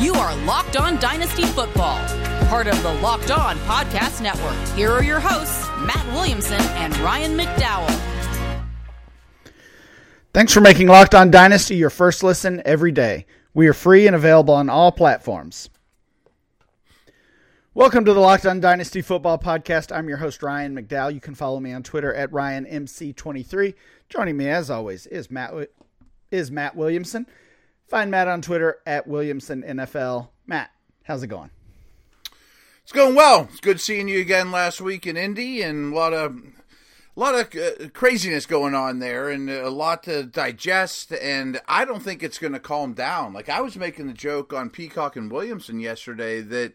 You are Locked On Dynasty Football, part of the Locked On Podcast Network. Here are your hosts, Matt Williamson and Ryan McDowell. Thanks for making Locked On Dynasty your first listen every day. We are free and available on all platforms. Welcome to the Locked On Dynasty Football Podcast. I'm your host, Ryan McDowell. You can follow me on Twitter at RyanMC23. Joining me, as always, is Matt, is Matt Williamson. Find Matt on Twitter at Williamson NFL. Matt, how's it going? It's going well. It's good seeing you again last week in Indy, and a lot of a lot of uh, craziness going on there, and a lot to digest. And I don't think it's going to calm down. Like I was making the joke on Peacock and Williamson yesterday that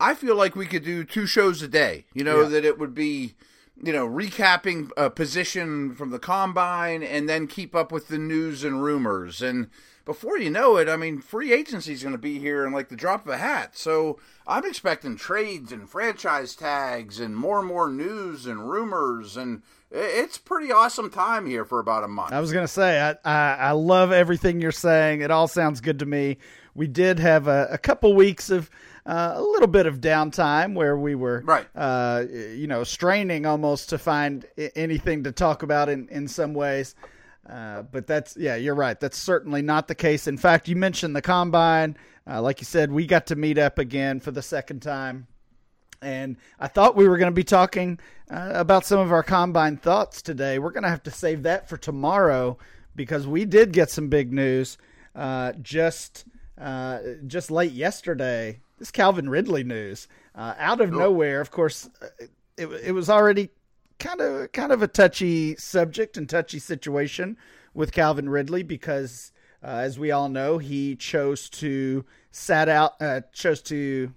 I feel like we could do two shows a day. You know, yeah. that it would be, you know, recapping a position from the combine and then keep up with the news and rumors. And before you know it, I mean, free agency is going to be here in like the drop of a hat. So I'm expecting trades and franchise tags and more and more news and rumors. And it's pretty awesome time here for about a month. I was going to say, I, I, I, love everything you're saying. It all sounds good to me. We did have a, a couple weeks of uh, a little bit of downtime where we were, right. uh, you know, straining almost to find anything to talk about in, in some ways. Uh, but that's, yeah, you're right. That's certainly not the case. In fact, you mentioned the combine. Uh, like you said, we got to meet up again for the second time. And I thought we were going to be talking uh, about some of our combine thoughts today. We're going to have to save that for tomorrow because we did get some big news uh, just just late yesterday this Calvin Ridley news uh, out of nowhere. Of course, uh, it it was already kind of kind of a touchy subject and touchy situation with Calvin Ridley because, uh, as we all know, he chose to sat out uh, chose to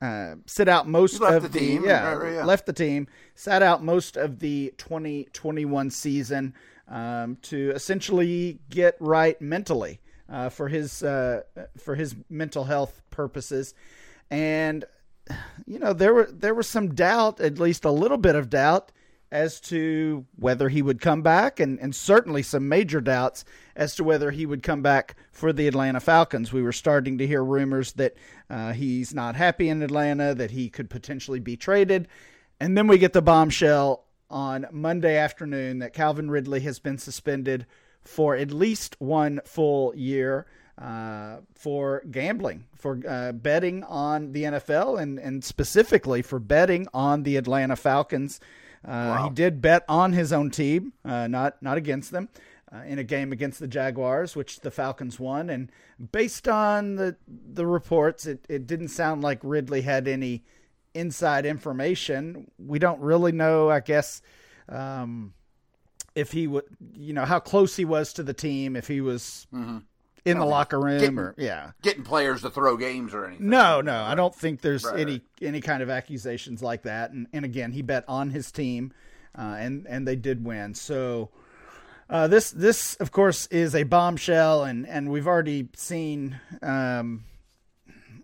uh, sit out most of the, the team. Yeah, right, yeah, left the team, sat out most of the 2021 season um, to essentially get right mentally uh, for his uh, for his mental health purposes and you know there were there was some doubt, at least a little bit of doubt, as to whether he would come back, and, and certainly some major doubts as to whether he would come back for the Atlanta Falcons. We were starting to hear rumors that uh, he's not happy in Atlanta, that he could potentially be traded. And then we get the bombshell on Monday afternoon that Calvin Ridley has been suspended for at least one full year uh, for gambling, for uh, betting on the NFL, and, and specifically for betting on the Atlanta Falcons. Uh, wow. He did bet on his own team, uh, not not against them, uh, in a game against the Jaguars, which the Falcons won. And based on the the reports, it, it didn't sound like Ridley had any inside information. We don't really know, I guess. Um, if he would, you know, how close he was to the team, if he was mm-hmm in the locker room getting, or yeah. getting players to throw games or anything. No no i don't think there's right, any right. any kind of accusations like that. And, and again he bet on his team uh, and and they did win. So uh, this this of course is a bombshell and and we've already seen um,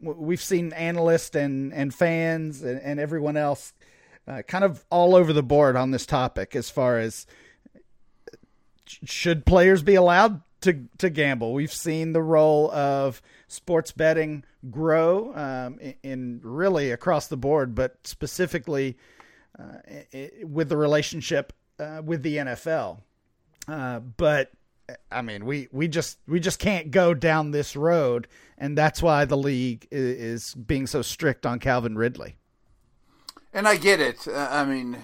we've seen analysts and and fans and, and everyone else uh, kind of all over the board on this topic as far as should players be allowed to to gamble. We've seen the role of sports betting grow um, in, in, really across the board, but specifically uh, with the relationship uh, with the NFL. Uh, but I mean, we, we just we just can't go down this road, and that's why the league is, is being so strict on Calvin Ridley. And I get it. Uh, I mean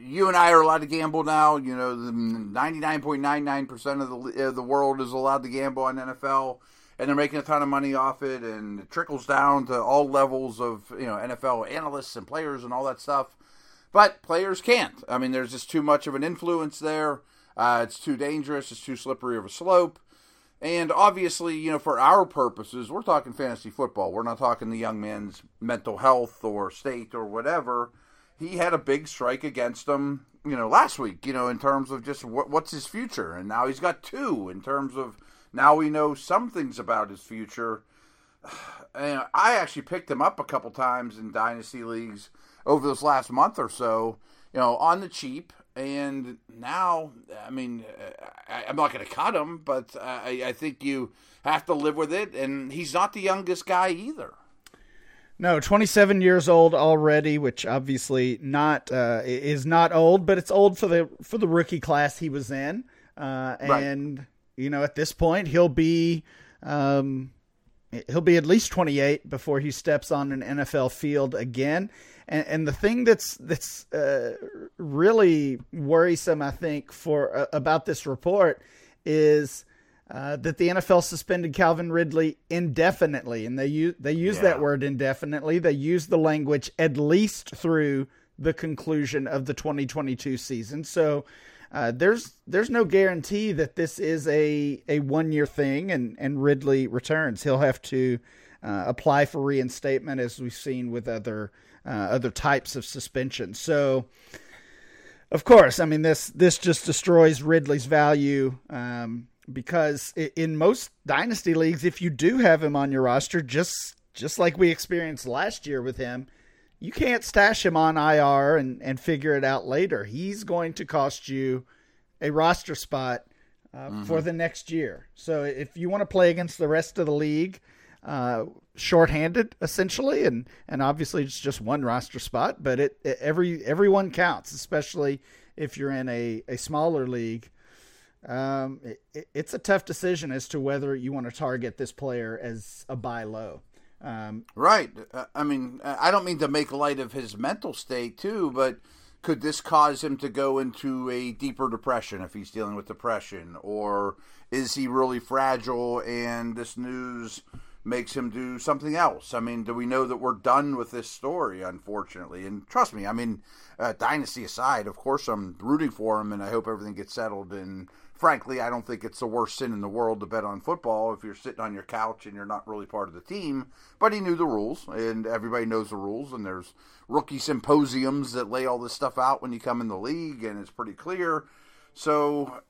you and I are allowed to gamble now. You know, 99.99% of the, the world is allowed to gamble on NFL, and they're making a ton of money off it, and it trickles down to all levels of, you know, NFL analysts and players and all that stuff. But players can't. I mean, there's just too much of an influence there. Uh, it's too dangerous. It's too slippery of a slope. And obviously, you know, for our purposes, we're talking fantasy football. We're not talking the young man's mental health or state or whatever he had a big strike against him, you know, last week, you know, in terms of just what, what's his future. And now he's got two in terms of now we know some things about his future. And I actually picked him up a couple times in dynasty leagues over this last month or so, you know, on the cheap. and now, I mean, I, am not going to cut him, but I, I think you have to live with it. And he's not the youngest guy either. No, 27 years old already, which obviously not uh, is not old, but it's old for the for the rookie class he was in. Uh, and right. you know, at this point, he'll be um, he'll be at least 28 before he steps on an NFL field again. And, and the thing that's that's uh, really worrisome, I think, for uh, about this report is uh, that the NFL suspended Calvin Ridley indefinitely, and they use they use yeah. that word indefinitely. They use the language at least through the conclusion of the 2022 season. So. Uh, there's there's no guarantee that this is a, a one year thing and, and Ridley returns. He'll have to uh, apply for reinstatement as we've seen with other uh, other types of suspension. So, of course, I mean this this just destroys Ridley's value um, because in most dynasty leagues, if you do have him on your roster, just just like we experienced last year with him, you can't stash him on IR and, and figure it out later. He's going to cost you a roster spot uh, mm-hmm. for the next year. So if you want to play against the rest of the league, uh, shorthanded essentially, and and obviously it's just one roster spot, but it, it every everyone counts, especially if you're in a, a smaller league. Um, it, it's a tough decision as to whether you want to target this player as a buy low. Um, right. Uh, I mean, I don't mean to make light of his mental state too, but could this cause him to go into a deeper depression if he's dealing with depression, or is he really fragile and this news? Makes him do something else. I mean, do we know that we're done with this story, unfortunately? And trust me, I mean, uh, dynasty aside, of course I'm rooting for him and I hope everything gets settled. And frankly, I don't think it's the worst sin in the world to bet on football if you're sitting on your couch and you're not really part of the team. But he knew the rules, and everybody knows the rules, and there's rookie symposiums that lay all this stuff out when you come in the league, and it's pretty clear. So,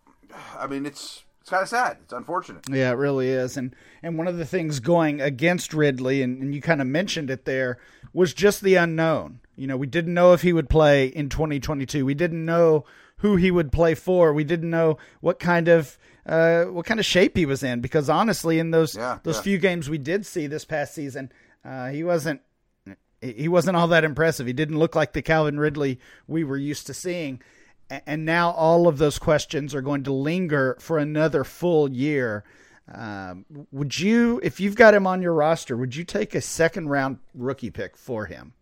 I mean, it's it's kind of sad. It's unfortunate. Yeah, it really is. And and one of the things going against Ridley, and, and you kind of mentioned it there, was just the unknown. You know, we didn't know if he would play in 2022. We didn't know who he would play for. We didn't know what kind of uh, what kind of shape he was in because honestly, in those yeah, those yeah. few games we did see this past season, uh, he wasn't he wasn't all that impressive. He didn't look like the Calvin Ridley we were used to seeing and now all of those questions are going to linger for another full year. Um, would you, if you've got him on your roster, would you take a second round rookie pick for him?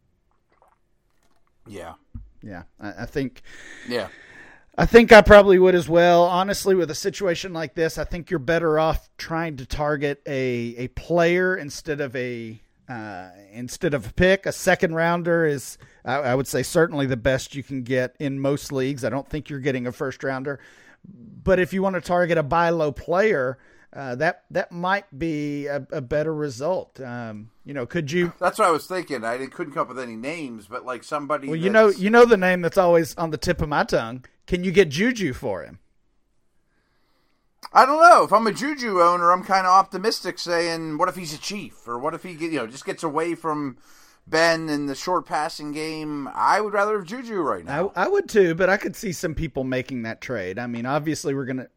Yeah, yeah, I, I think. Yeah, I think I probably would as well. Honestly, with a situation like this, I think you're better off trying to target a a player instead of a uh, instead of a pick. A second rounder is I, I would say certainly the best you can get in most leagues. I don't think you're getting a first rounder, but if you want to target a buy low player, uh, that that might be a, a better result. Um, you know, could you? That's what I was thinking. I couldn't come up with any names, but like somebody. Well, you know, you know the name that's always on the tip of my tongue. Can you get Juju for him? I don't know. If I'm a Juju owner, I'm kind of optimistic, saying, "What if he's a chief, or what if he, get, you know, just gets away from Ben in the short passing game. I would rather have Juju right now. I, I, would too, but I could see some people making that trade. I mean, obviously we're gonna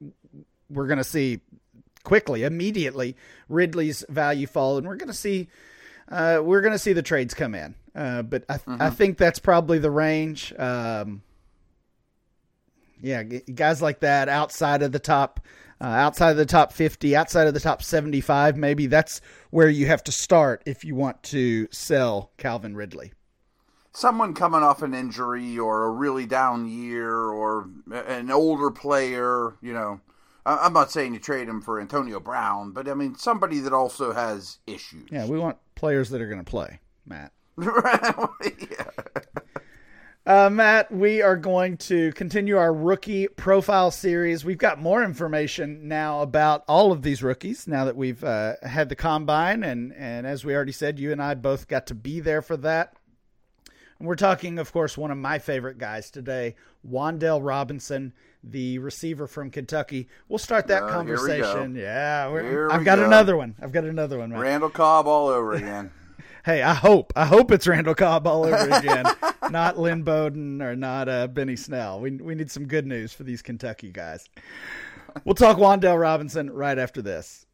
we're gonna see quickly, immediately Ridley's value fall, and we're gonna see uh, we're gonna see the trades come in. Uh, but I, mm-hmm. I think that's probably the range. Um, yeah, guys like that outside of the top uh, outside of the top 50, outside of the top 75, maybe that's where you have to start if you want to sell Calvin Ridley. Someone coming off an injury or a really down year or an older player, you know. I'm not saying you trade him for Antonio Brown, but I mean somebody that also has issues. Yeah, we want players that are going to play, Matt. yeah. Uh, Matt, we are going to continue our rookie profile series. We've got more information now about all of these rookies now that we've uh, had the combine, and and as we already said, you and I both got to be there for that. And we're talking, of course, one of my favorite guys today, Wan'Dale Robinson, the receiver from Kentucky. We'll start that uh, conversation. Yeah, I've got go. another one. I've got another one. Randall Cobb all over again. hey, I hope I hope it's Randall Cobb all over again. Not Lynn Bowden or not uh, Benny Snell. We we need some good news for these Kentucky guys. We'll talk Wan'Dale Robinson right after this.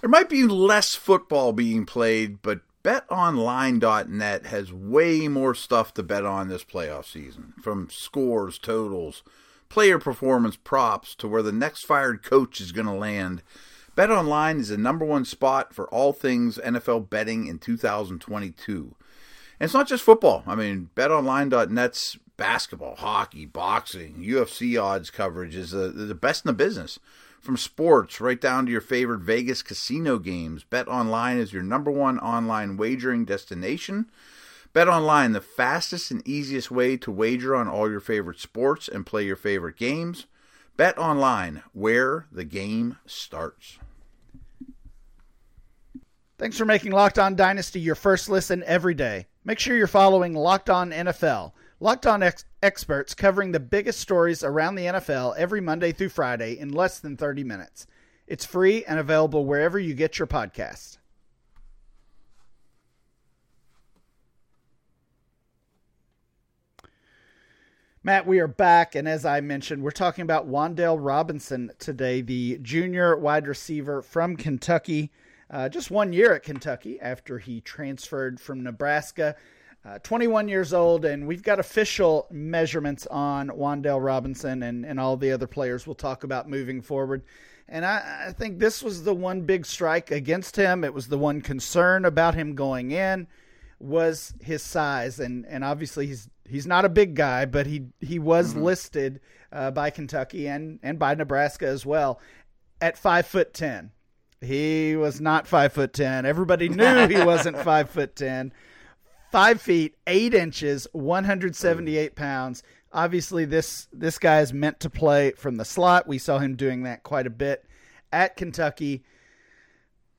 There might be less football being played, but betonline.net has way more stuff to bet on this playoff season from scores, totals, player performance props to where the next fired coach is going to land. BetOnline is the number one spot for all things NFL betting in 2022. And it's not just football. I mean, betonline.net's basketball, hockey, boxing, UFC odds coverage is the, the best in the business. From sports right down to your favorite Vegas casino games, BetOnline is your number one online wagering destination. BetOnline, the fastest and easiest way to wager on all your favorite sports and play your favorite games. BetOnline, where the game starts. Thanks for making Locked On Dynasty your first listen every day. Make sure you're following Locked On NFL. Locked On ex- experts covering the biggest stories around the NFL every Monday through Friday in less than 30 minutes. It's free and available wherever you get your podcast. Matt, we are back, and as I mentioned, we're talking about Wan'Dale Robinson today, the junior wide receiver from Kentucky. Uh, just one year at Kentucky after he transferred from Nebraska. Uh, 21 years old, and we've got official measurements on Wan'Dale Robinson and, and all the other players we'll talk about moving forward. And I, I think this was the one big strike against him. It was the one concern about him going in was his size, and, and obviously he's he's not a big guy, but he he was mm-hmm. listed uh, by Kentucky and and by Nebraska as well at five foot ten. He was not five foot ten. Everybody knew he wasn't five foot ten. Five feet eight inches, one hundred seventy eight pounds. Obviously, this this guy is meant to play from the slot. We saw him doing that quite a bit at Kentucky.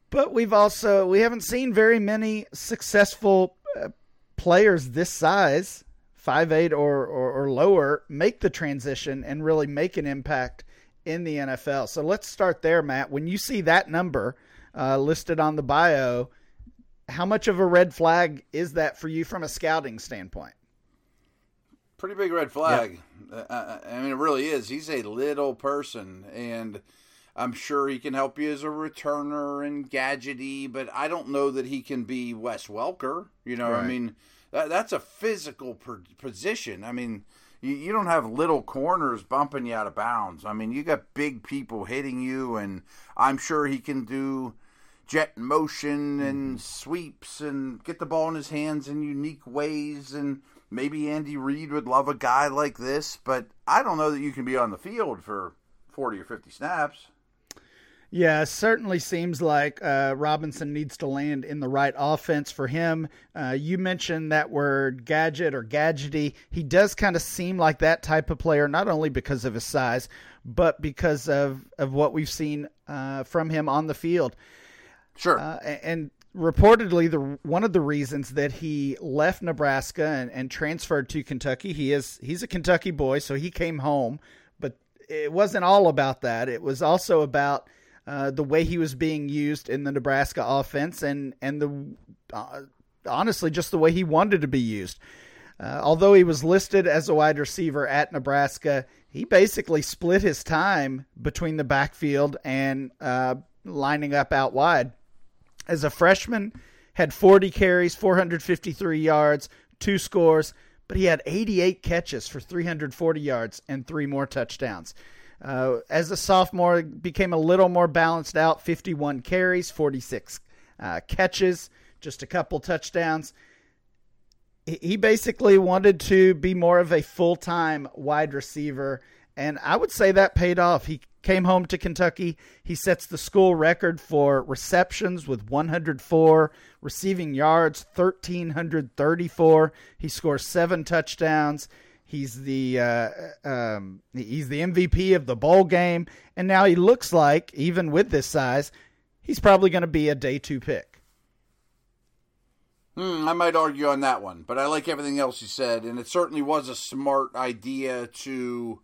But we've also we haven't seen very many successful uh, players this size, five eight or, or, or lower, make the transition and really make an impact in the NFL. So let's start there, Matt. When you see that number uh, listed on the bio, how much of a red flag is that for you from a scouting standpoint? Pretty big red flag. Yep. Uh, I mean, it really is. He's a little person, and I'm sure he can help you as a returner and gadgety, but I don't know that he can be Wes Welker. You know, right. I mean, that, that's a physical per- position. I mean, you, you don't have little corners bumping you out of bounds. I mean, you got big people hitting you, and I'm sure he can do jet motion and mm-hmm. sweeps and get the ball in his hands in unique ways and maybe Andy Reid would love a guy like this, but I don't know that you can be on the field for 40 or 50 snaps. Yeah, certainly seems like uh, Robinson needs to land in the right offense for him. Uh, you mentioned that word gadget or gadgety. He does kind of seem like that type of player, not only because of his size, but because of, of what we've seen uh, from him on the field. Sure. Uh, and reportedly, the one of the reasons that he left Nebraska and, and transferred to Kentucky, he is he's a Kentucky boy, so he came home. But it wasn't all about that. It was also about – uh, the way he was being used in the Nebraska offense and and the uh, honestly just the way he wanted to be used. Uh, although he was listed as a wide receiver at Nebraska, he basically split his time between the backfield and uh, lining up out wide. As a freshman, had 40 carries, 453 yards, two scores, but he had 88 catches for 340 yards and three more touchdowns. Uh, as a sophomore, became a little more balanced out 51 carries, 46 uh, catches, just a couple touchdowns. He basically wanted to be more of a full time wide receiver, and I would say that paid off. He came home to Kentucky. He sets the school record for receptions with 104, receiving yards 1,334. He scores seven touchdowns. He's the uh, um, he's the MVP of the bowl game, and now he looks like, even with this size, he's probably going to be a day two pick. Hmm, I might argue on that one, but I like everything else you said, and it certainly was a smart idea to,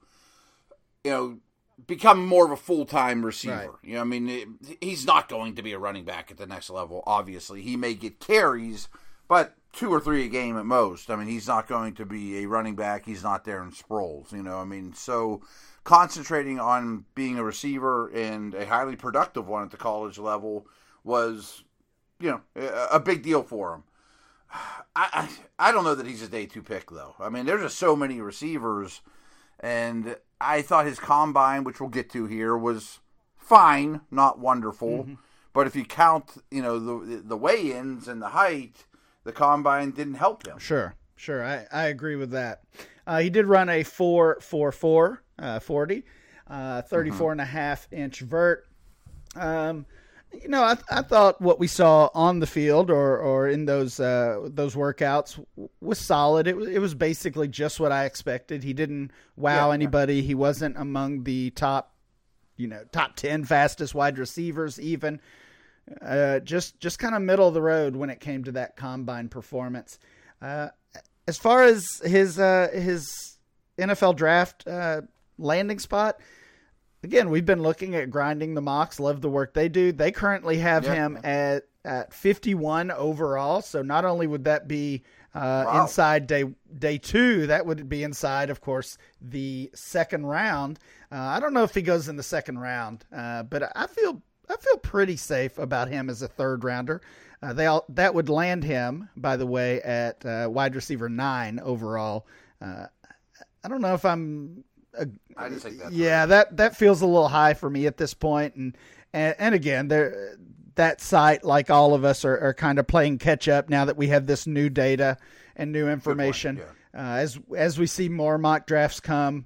you know, become more of a full time receiver. Right. You know, I mean, it, he's not going to be a running back at the next level. Obviously, he may get carries, but two or three a game at most. I mean, he's not going to be a running back. He's not Darren Sproles, you know. I mean, so concentrating on being a receiver and a highly productive one at the college level was, you know, a big deal for him. I, I, I don't know that he's a day two pick though. I mean, there's just so many receivers, and I thought his combine, which we'll get to here, was fine, not wonderful. Mm-hmm. But if you count, you know, the the weigh-ins and the height, the combine didn't help him. Sure, sure, I, I agree with that. Uh, he did run a four four four uh, 40, uh, 34 mm-hmm. and a half inch vert. Um, you know, I, I thought what we saw on the field or, or in those uh, those workouts was solid. It was it was basically just what I expected. He didn't wow yeah, anybody. He wasn't among the top, you know, top ten fastest wide receivers even. Uh, just just kind of middle of the road when it came to that combine performance. Uh, as far as his uh, his NFL draft uh, landing spot, again, we've been looking at grinding the mocks. Love the work they do. They currently have yeah. him at at 51 overall. So not only would that be uh, wow. inside day day two, that would be inside, of course, the second round. Uh, I don't know if he goes in the second round, uh, but I feel I feel pretty safe about him as a third rounder. Uh, they all, that would land him, by the way, at uh, wide receiver nine overall. Uh, I don't know if I'm I just think that. Yeah, that that feels a little high for me at this point, and and, and again, there that site, like all of us, are, are kind of playing catch up now that we have this new data and new information. Point, yeah. uh, as as we see more mock drafts come,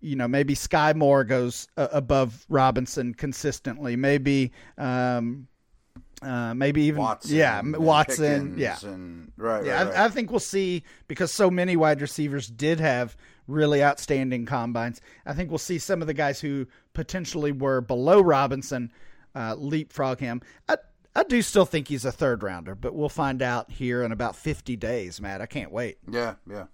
you know, maybe Skyy Moore goes uh, above Robinson consistently. Maybe. Um, uh, maybe even Watson, yeah, Watson, Pickens yeah, and, right. Yeah, right, I, I, think we'll see because so many wide receivers did have really outstanding combines. I think we'll see some of the guys who potentially were below Robinson uh, leapfrog him. I, I do still think he's a third rounder, but we'll find out here in about 50 days, Matt. I can't wait. Yeah, yeah.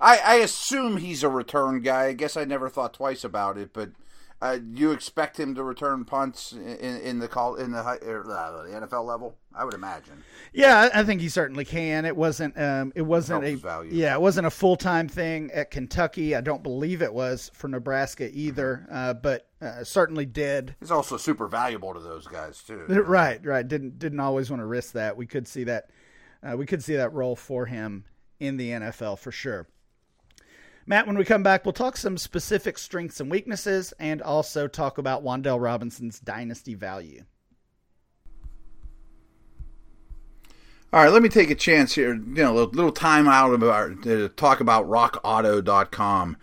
I, I assume he's a return guy. I guess I never thought twice about it, but uh, you expect him to return punts in, in the call in the, er, uh, the NFL level? I would imagine. Yeah, I think he certainly can. It wasn't. Um, it wasn't a value. yeah. It wasn't a full time thing at Kentucky. I don't believe it was for Nebraska either. Uh, but uh, certainly did. He's also super valuable to those guys too. Right, right. Didn't didn't always want to risk that. We could see that. Uh, we could see that role for him in the NFL for sure. Matt, when we come back, we'll talk some specific strengths and weaknesses and also talk about Wan'Dale Robinson's dynasty value. All right, let me take a chance here, you know, a little time out of our, to talk about rockauto.com.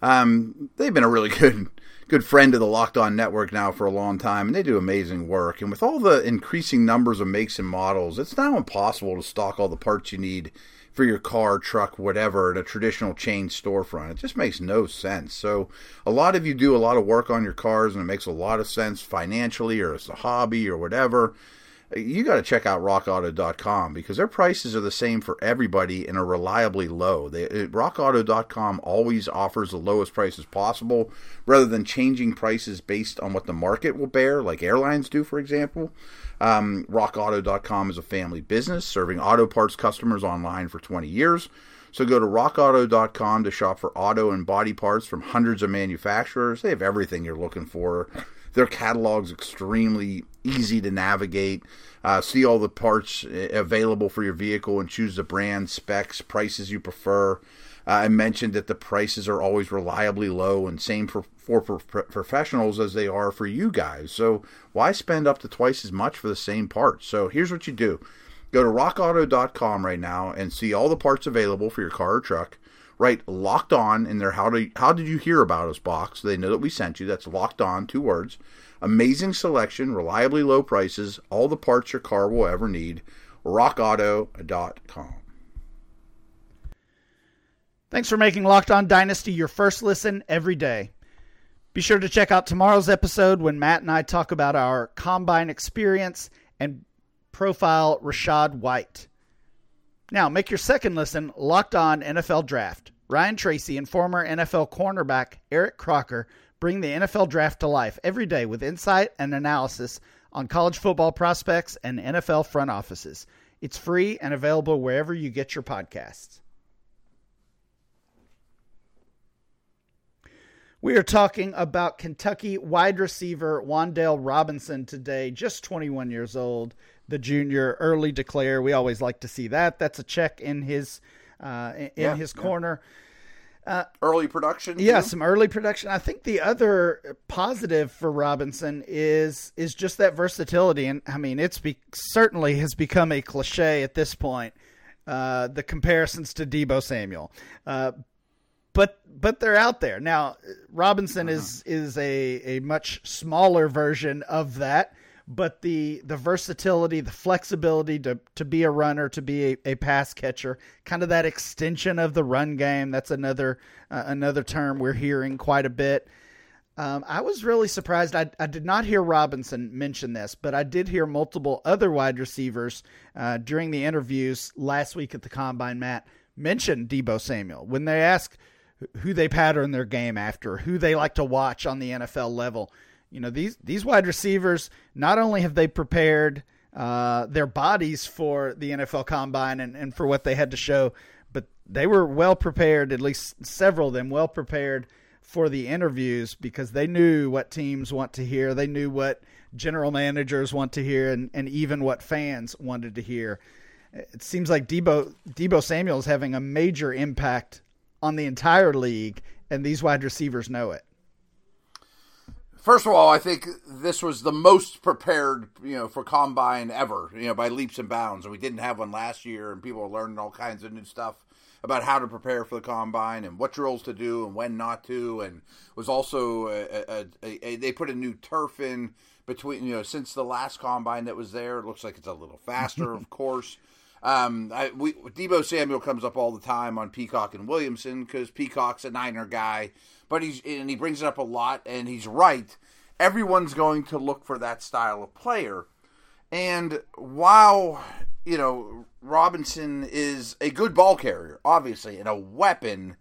Um, they've been a really good good friend of the Locked On Network now for a long time, and they do amazing work. And with all the increasing numbers of makes and models, it's now impossible to stock all the parts you need for your car, truck, whatever at a traditional chain storefront. It just makes no sense. So, a lot of you do a lot of work on your cars, and it makes a lot of sense financially or as a hobby or whatever. You got to check out rockauto.com because their prices are the same for everybody and are reliably low. They, rockauto.com always offers the lowest prices possible rather than changing prices based on what the market will bear, like airlines do, for example. Um, RockAuto.com is a family business serving auto parts customers online for 20 years. So go to rockauto.com to shop for auto and body parts from hundreds of manufacturers. They have everything you're looking for. Their catalog's extremely easy to navigate. Uh, see all the parts uh, available for your vehicle and choose the brand, specs, prices you prefer. Uh, I mentioned that the prices are always reliably low and same for for professionals as they are for you guys. So why spend up to twice as much for the same parts? So here's what you do. Go to rockauto.com right now and see all the parts available for your car or truck. Write locked on in their how to how did you hear about us box they know that we sent you. That's locked on, two words. Amazing selection, reliably low prices, all the parts your car will ever need. rockauto.com. Thanks for making Locked On Dynasty your first listen every day. Be sure to check out tomorrow's episode when Matt and I talk about our combine experience and profile Rachaad White. Now, make your second listen locked on NFL Draft. Ryan Tracy and former NFL cornerback Eric Crocker bring the NFL Draft to life every day with insight and analysis on college football prospects and NFL front offices. It's free and available wherever you get your podcasts. We are talking about Kentucky wide receiver Wan'Dale Robinson today, just 21 years old, the junior, early declare. We always like to see that. That's a check in his uh, in yeah, his yeah. Uh, early production. Yeah, too? some early production. I think the other positive for Robinson is is just that versatility, and I mean, it's be, certainly has become a cliche at this point. Uh, the comparisons to Deebo Samuel, uh, but but they're out there now. Robinson uh-huh. is is a a much smaller version of that but the the versatility, the flexibility to to be a runner, to be a, a pass catcher, kind of that extension of the run game. That's another uh, another term we're hearing quite a bit. Um, I was really surprised. I, I did not hear Robinson mention this, but I did hear multiple other wide receivers uh, during the interviews last week at the combine. Matt mentioned Deebo Samuel when they ask who they pattern their game after, who they like to watch on the NFL level you know these these wide receivers not only have they prepared uh, their bodies for the NFL Combine and, and for what they had to show, but they were well prepared. At least several of them well prepared for the interviews because they knew what teams want to hear. They knew what general managers want to hear, and, and even what fans wanted to hear. It seems like Debo Deebo Samuel is having a major impact on the entire league, and these wide receivers know it. First of all, I think this was the most prepared, you know, for combine ever, you know, by leaps and bounds. And we didn't have one last year, and people are learning all kinds of new stuff about how to prepare for the combine and what drills to do and when not to. And was also a, a, a, they put a new turf in between, you know, since the last combine that was there. It looks like it's a little faster, of course. Um, I, we, Deebo Samuel comes up all the time on Peacock and Williamson because Peacock's a Niner guy but he's and he brings it up a lot, and he's right. Everyone's going to look for that style of player, and while you know Robinson is a good ball carrier, obviously, and a weapon.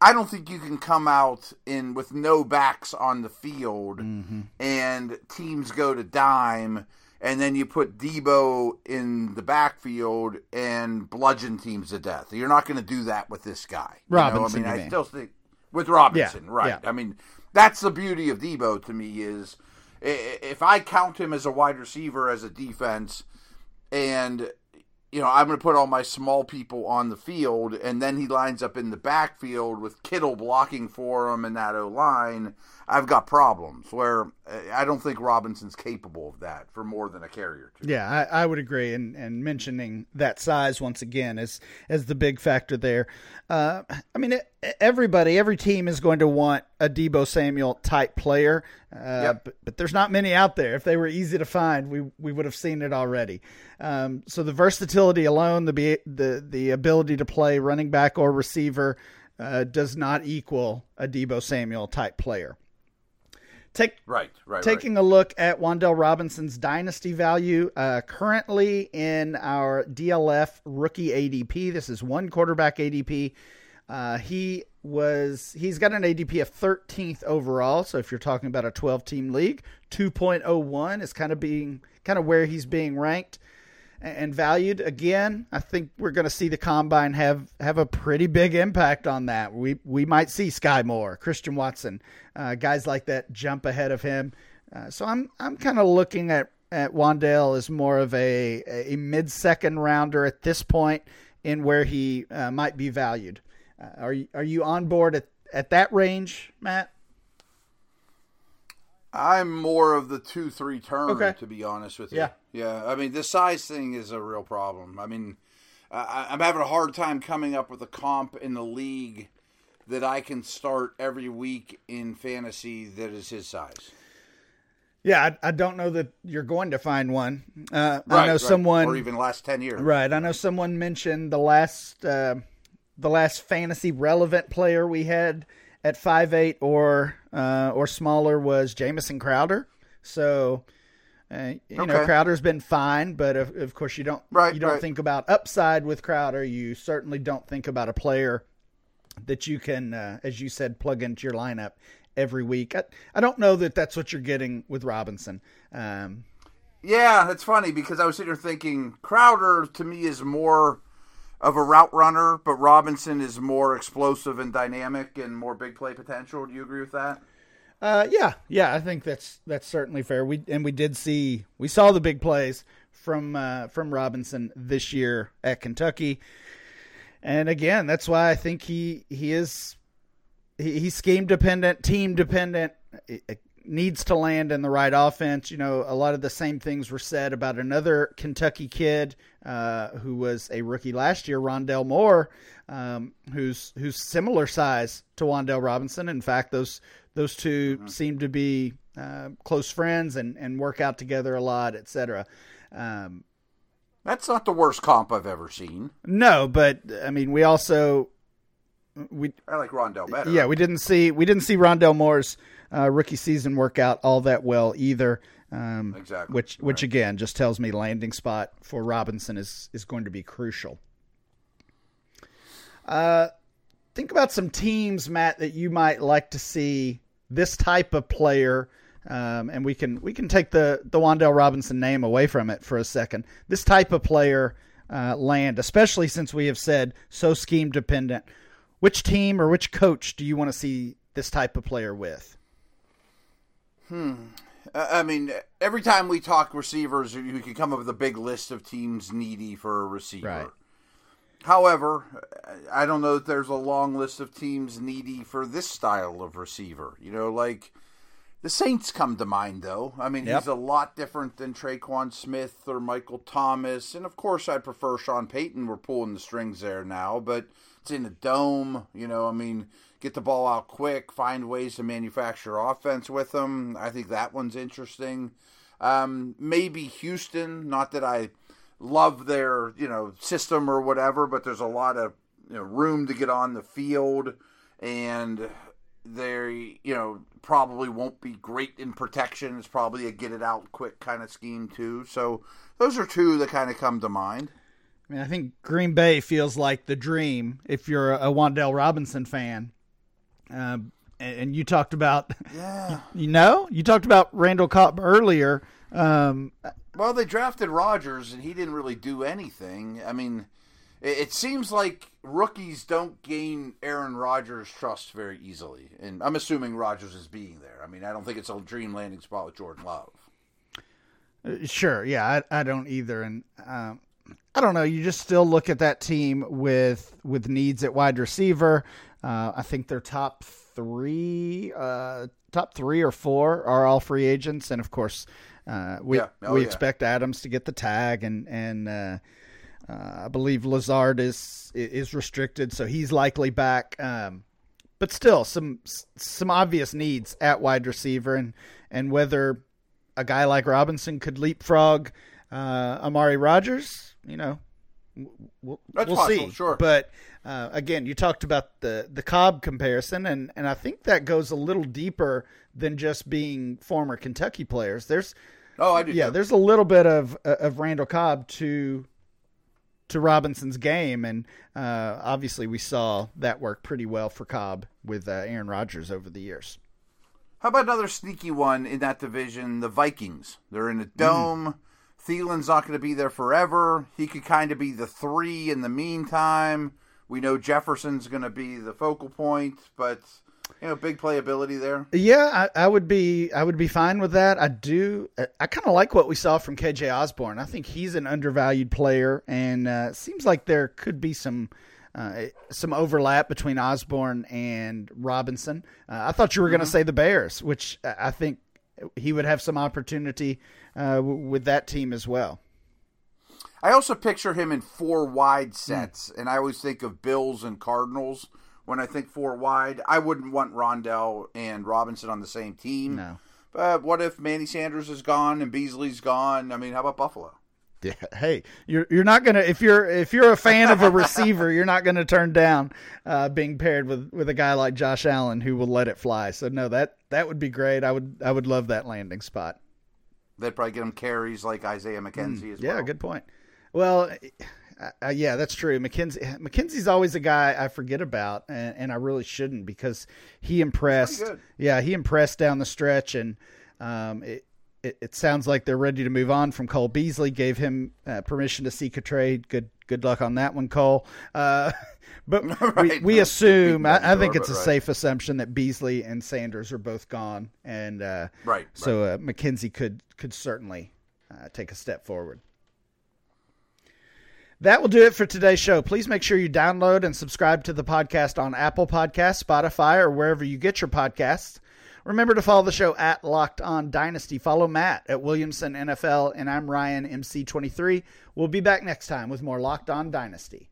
I don't think you can come out in with no backs on the field mm-hmm. and teams go to dime and then you put Deebo in the backfield and bludgeon teams to death. You're not going to do that with this guy. Robinson, know? I mean, I still think with Robinson, yeah, right? Yeah. I mean, that's the beauty of Deebo to me is if I count him as a wide receiver as a defense, and you know I'm going to put all my small people on the field, and then he lines up in the backfield with Kittle blocking for him and that O line. I've got problems where uh, I don't think Robinson's capable of that for more than a carrier. Yeah, I, I, would agree. And, and mentioning that size once again as as the big factor there. Uh, I mean, everybody, every team is going to want a Deebo Samuel type player, uh, yep. but, but, there's not many out there. If they were easy to find, we we would have seen it already. Um, so the versatility alone, the the the ability to play running back or receiver. Uh, does not equal a Deebo Samuel type player. Take right, right. Taking right. a look at Wan'Dale Robinson's dynasty value, uh, currently in our DLF rookie ADP. This is one quarterback ADP. Uh, he was he's got an ADP of 13th overall. So if you're talking about a 12 team league, 2.01 is kind of being kind of where he's being ranked and valued. Again, I think we're going to see the combine have have a pretty big impact on that. We we might see Skyy Moore, Christian Watson, uh, guys like that jump ahead of him. Uh, so I'm I'm kind of looking at at Wan'Dale as more of a a mid second rounder at this point in where he uh, might be valued. Uh, are you are you on board at at that range, Matt? I'm more of the two three turn okay. to be honest with you. Yeah, yeah. I mean, the size thing is a real problem. I mean, I, I'm having a hard time coming up with a comp in the league that I can start every week in fantasy that is his size. Yeah, I, I don't know that you're going to find one. Uh, right, I know right. someone, or even last ten years. Right. I know someone mentioned the last uh, the last fantasy relevant player we had at five eight or uh, or smaller was Jamison Crowder. So uh, you okay. know Crowder's been fine, but of, of course you don't right, you don't right. think about upside with Crowder. You certainly don't think about a player that you can, uh, as you said, plug into your lineup every week. I, I don't know that that's what you're getting with Robinson. Um, Yeah, it's funny because I was sitting here thinking Crowder to me is more of a route runner, but Robinson is more explosive and dynamic and more big play potential. Do you agree with that? Uh, yeah, yeah, I think that's that's certainly fair. We and we did see we saw the big plays from uh, from Robinson this year at Kentucky, and again, that's why I think he he is he, he's scheme dependent, team dependent. Needs to land in the right offense. You know, a lot of the same things were said about another Kentucky kid uh, who was a rookie last year, Rondale Moore, um, who's who's similar size to Wan'Dale Robinson. In fact, those those 2 mm-hmm. seem to be uh, close friends and, and work out together a lot, etc. Um, That's not the worst comp I've ever seen. No, but I mean, we also we I like Rondale better. Yeah, we didn't see we didn't see Rondale Moore's uh, rookie season work out all that well either. Um, exactly. Which which right. again just tells me landing spot for Robinson is is going to be crucial. Uh, think about some teams, Matt, that you might like to see this type of player. Um, and we can we can take the the Wan'Dale Robinson name away from it for a second. This type of player uh, land, especially since we have said so scheme dependent. Which team or which coach do you want to see this type of player with? Hmm. I mean, every time we talk receivers, we can come up with a big list of teams needy for a receiver. Right. However, I don't know that there's a long list of teams needy for this style of receiver. You know, like the Saints come to mind, though. I mean, yep. he's a lot different than Tre'Quan Smith or Michael Thomas. And of course, I prefer Sean Payton. We're pulling the strings there now, but it's in a dome. You know, I mean, get the ball out quick, find ways to manufacture offense with them. I think that one's interesting. Um, maybe Houston, not that I love their you know system or whatever, but there's a lot of you know, room to get on the field, and they you know probably won't be great in protection. It's probably a get it out quick kind of scheme too. So those are two that kind of come to mind. I mean, I think Green Bay feels like the dream if you're a Wan'Dale Robinson fan. Uh, and you talked about, yeah, you know, you talked about Randall Cobb earlier. Um, well, they drafted Rodgers, and he didn't really do anything. I mean, it, it seems like rookies don't gain Aaron Rodgers' trust very easily, and I'm assuming Rodgers is being there. I mean, I don't think it's a dream landing spot with Jordan Love. Uh, sure, yeah, I, I don't either, and um, I don't know. You just still look at that team with with needs at wide receiver. Uh, I think their top three, uh, top three or four are all free agents, and of course, uh, we yeah. oh, we yeah. expect Adams to get the tag, and and uh, uh, I believe Lazard is is restricted, so he's likely back. Um, but still, some some obvious needs at wide receiver, and and whether a guy like Robinson could leapfrog uh, Amari Rodgers, you know, we'll, we'll see. Sure, but uh, again, you talked about the the Cobb comparison, and and I think that goes a little deeper than just being former Kentucky players. There's oh, I do. Yeah, there's a little bit of of Randall Cobb to to Robinson's game, and uh, obviously we saw that work pretty well for Cobb with uh, Aaron Rodgers over the years. How about another sneaky one in that division? The Vikings. They're in a dome. Mm. Thielen's not going to be there forever. He could kind of be the three in the meantime. We know Jefferson's going to be the focal point, but you know, big playability there. Yeah, I, I, would be I would be fine with that. I do. I kind of like what we saw from KJ Osborn. I think he's an undervalued player, and uh, seems like there could be some. Uh, some overlap between Osborn and Robinson. Uh, I thought you were going to mm-hmm. say the Bears, which I think he would have some opportunity uh, w- with that team as well. I also picture him in four wide hmm. sets, mm. and I always think of Bills and Cardinals when I think four wide. I wouldn't want Rondale and Robinson on the same team. No. But what if Manny Sanders is gone and Beasley's gone? I mean, how about Buffalo? Yeah, hey, you're you're not gonna if you're if you're a fan of a receiver, you're not gonna turn down uh, being paired with, with a guy like Josh Allen who will let it fly. So no, that that would be great. I would I would love that landing spot. They'd probably get him carries like Isaiah McKenzie mm, as well. Yeah, good point. Well, uh, yeah, that's true. McKenzie McKenzie's always a guy I forget about, and, and I really shouldn't because he impressed. Yeah, he impressed down the stretch, and um, it, it, it, sounds like they're ready to move on from Cole Beasley. Gave him uh, permission to seek a trade. Good good luck on that one, Cole. Uh, but right. we, we no, assume, I, I, think it's a right. safe assumption that Beasley and Sanders are both gone, and uh, right. So uh, McKenzie could could certainly uh, take a step forward. That will do it for today's show. Please make sure you download and subscribe to the podcast on Apple Podcasts, Spotify, or wherever you get your podcasts. Remember to follow the show at Locked On Dynasty. Follow Matt at Williamson NFL, and I'm Ryan MC23. We'll be back next time with more Locked On Dynasty.